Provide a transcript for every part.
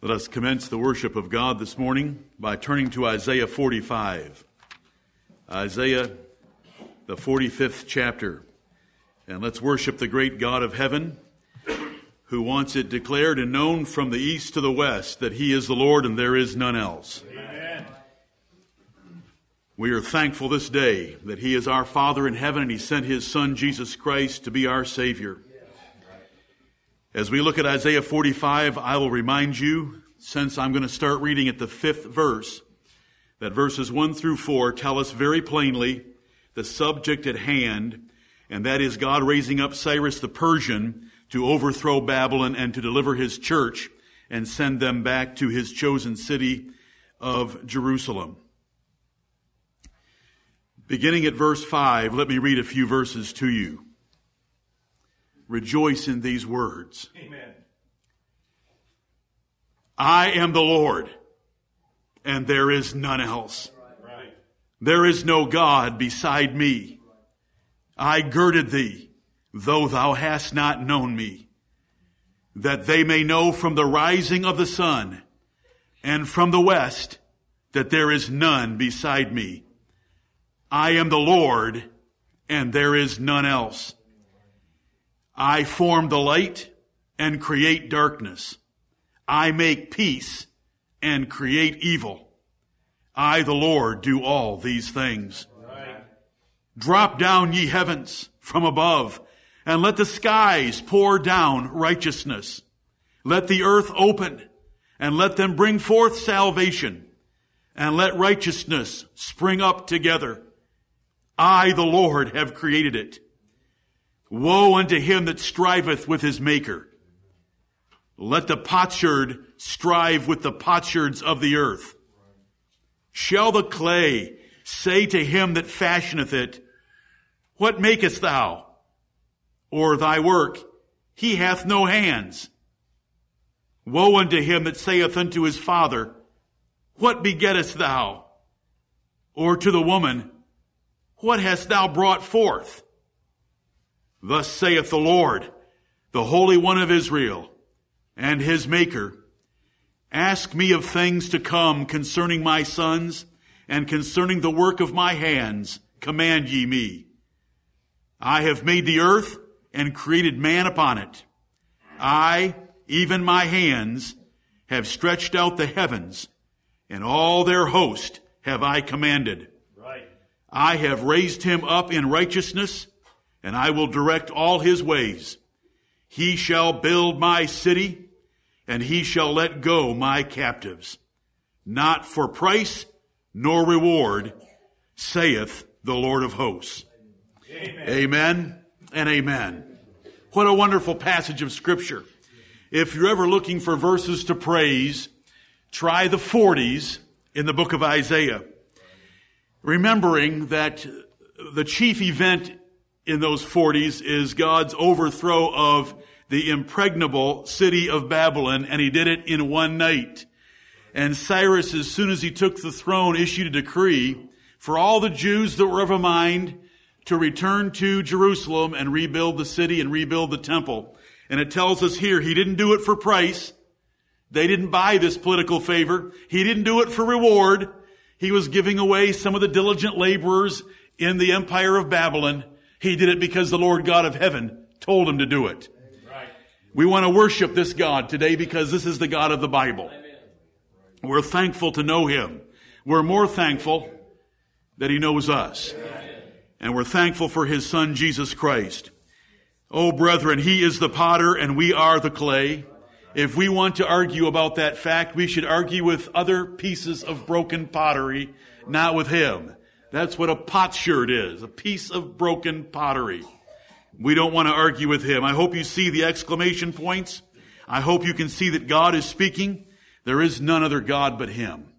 Let us commence the worship of God this morning by turning to Isaiah 45. Isaiah, the 45th chapter. And let's worship the great God of heaven who wants it declared and known from the east to the west that he is the Lord and there is none else. Amen. We are thankful this day that he is our Father in heaven and he sent his Son Jesus Christ to be our Savior. As we look at Isaiah 45, I will remind you, since I'm going to start reading at the fifth verse, that verses 1 through 4 tell us very plainly the subject at hand, and that is God raising up Cyrus the Persian to overthrow Babylon and to deliver his church and send them back to his chosen city of Jerusalem. Beginning at verse 5, let me read a few verses to you rejoice in these words. Amen. I am the Lord, and there is none else. Right. There is no God beside me. I girded thee, though thou hast not known me, that they may know from the rising of the sun and from the west that there is none beside me. I am the Lord, and there is none else. I form the light and create darkness. I make peace and create evil. I, the Lord, do all these things. Right. Drop down, ye heavens, from above, and let the skies pour down righteousness. Let the earth open, and let them bring forth salvation, and let righteousness spring up together. I, the Lord, have created it. Woe unto him that striveth with his maker. Let the potsherd strive with the potsherds of the earth. Shall the clay say to him that fashioneth it, What makest thou? Or thy work, he hath no hands. Woe unto him that saith unto his father, What begettest thou? Or to the woman, What hast thou brought forth? Thus saith the Lord, the Holy One of Israel, and his Maker, Ask me of things to come concerning my sons, and concerning the work of my hands, command ye me. I have made the earth and created man upon it. I, even my hands, have stretched out the heavens, and all their host have I commanded. Right. I have raised him up in righteousness and I will direct all his ways. He shall build my city, and he shall let go my captives. Not for price nor reward, saith the Lord of hosts. Amen. amen and amen. What a wonderful passage of scripture. If you're ever looking for verses to praise, try the 40s in the book of Isaiah. Remembering that the chief event in those 40s is God's overthrow of the impregnable city of Babylon, and he did it in one night. And Cyrus, as soon as he took the throne, issued a decree for all the Jews that were of a mind to return to Jerusalem and rebuild the city and rebuild the temple. And it tells us here, he didn't do it for price. They didn't buy this political favor. He didn't do it for reward. He was giving away some of the diligent laborers in the empire of Babylon he did it because the Lord God of heaven told him to do it. Right. We want to worship this God today because this is the God of the Bible. Amen. We're thankful to know him. We're more thankful that he knows us. Amen. And we're thankful for his son, Jesus Christ. Oh, brethren, he is the potter and we are the clay. If we want to argue about that fact, we should argue with other pieces of broken pottery, not with him. That's what a potsherd is, a piece of broken pottery. We don't want to argue with him. I hope you see the exclamation points. I hope you can see that God is speaking. There is none other God but him.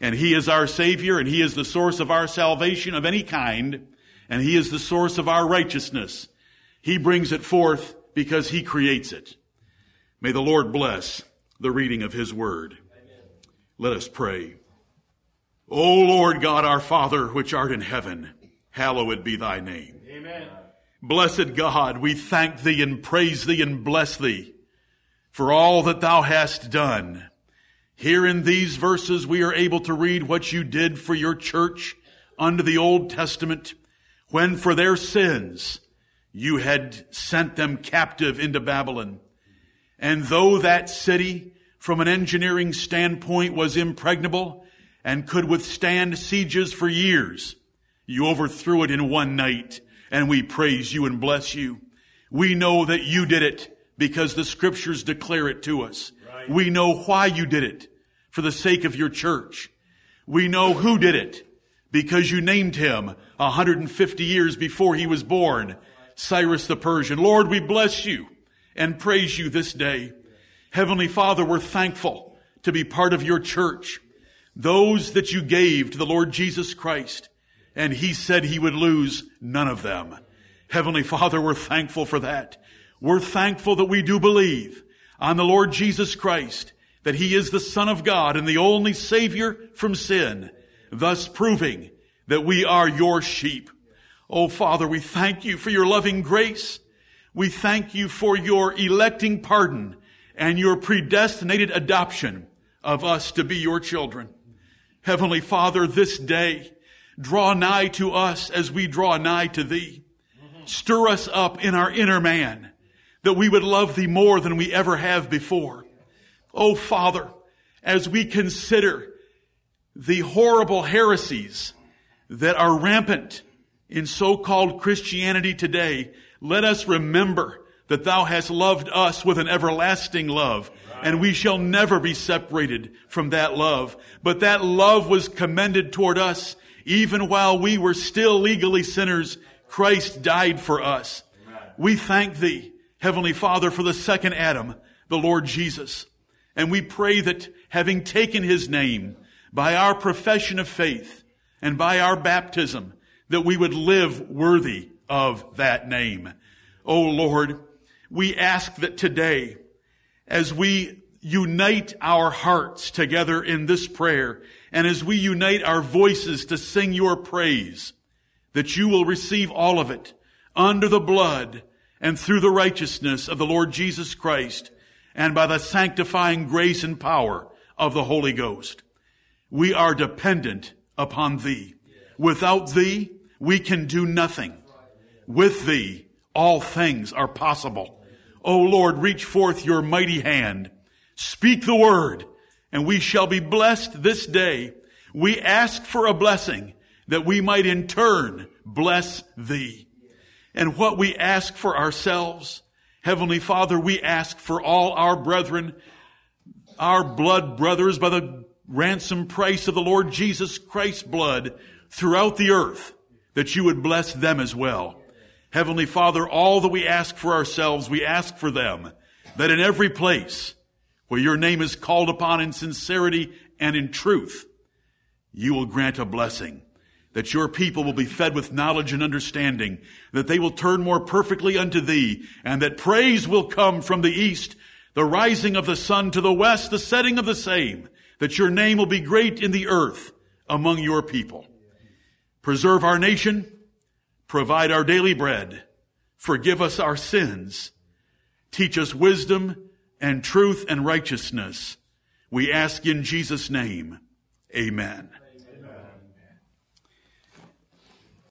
And he is our Savior, and he is the source of our salvation of any kind, and he is the source of our righteousness. He brings it forth because he creates it. May the Lord bless the reading of his word. Let us pray. O Lord God our Father, which art in heaven, hallowed be thy name. Amen. Blessed God, we thank thee and praise thee and bless thee for all that thou hast done. Here in these verses, we are able to read what you did for your church under the Old Testament when for their sins you had sent them captive into Babylon. And though that city from an engineering standpoint was impregnable and could withstand sieges for years, you overthrew it in one night and we praise you and bless you. We know that you did it because the scriptures declare it to us. Right. We know why you did it for the sake of your church. We know who did it because you named him 150 years before he was born, Cyrus the Persian. Lord, we bless you and praise you this day. Heavenly Father, we're thankful to be part of your church. Those that you gave to the Lord Jesus Christ, and he said he would lose none of them. Heavenly Father, we're thankful for that. We're thankful that we do believe on the Lord Jesus Christ, that He is the Son of God and the only Savior from sin, thus proving that we are your sheep. Oh Father, we thank you for your loving grace. We thank you for your electing pardon and your predestinated adoption of us to be your children. Heavenly Father, this day, draw nigh to us as we draw nigh to thee. Stir us up in our inner man that we would love thee more than we ever have before. Oh Father, as we consider the horrible heresies that are rampant in so-called Christianity today, let us remember that thou hast loved us with an everlasting love and we shall never be separated from that love. But that love was commended toward us even while we were still legally sinners. Christ died for us. We thank thee Heavenly Father, for the second Adam, the Lord Jesus. And we pray that having taken his name by our profession of faith and by our baptism, that we would live worthy of that name. Oh Lord, we ask that today, as we unite our hearts together in this prayer, and as we unite our voices to sing your praise, that you will receive all of it under the blood and through the righteousness of the Lord Jesus Christ and by the sanctifying grace and power of the Holy Ghost. We are dependent upon thee. Without thee, we can do nothing. With thee, all things are possible. O Lord, reach forth your mighty hand. Speak the word, and we shall be blessed this day. We ask for a blessing that we might in turn bless thee and what we ask for ourselves. Heavenly Father, we ask for all our brethren, our blood brothers by the ransom price of the Lord Jesus Christ's blood throughout the earth, that you would bless them as well. Heavenly Father, all that we ask for ourselves, we ask for them, that in every place where your name is called upon in sincerity and in truth, you will grant a blessing that your people will be fed with knowledge and understanding, that they will turn more perfectly unto thee, and that praise will come from the east, the rising of the sun to the west, the setting of the same, that your name will be great in the earth among your people. Preserve our nation, provide our daily bread, forgive us our sins, teach us wisdom and truth and righteousness. We ask in Jesus' name, amen.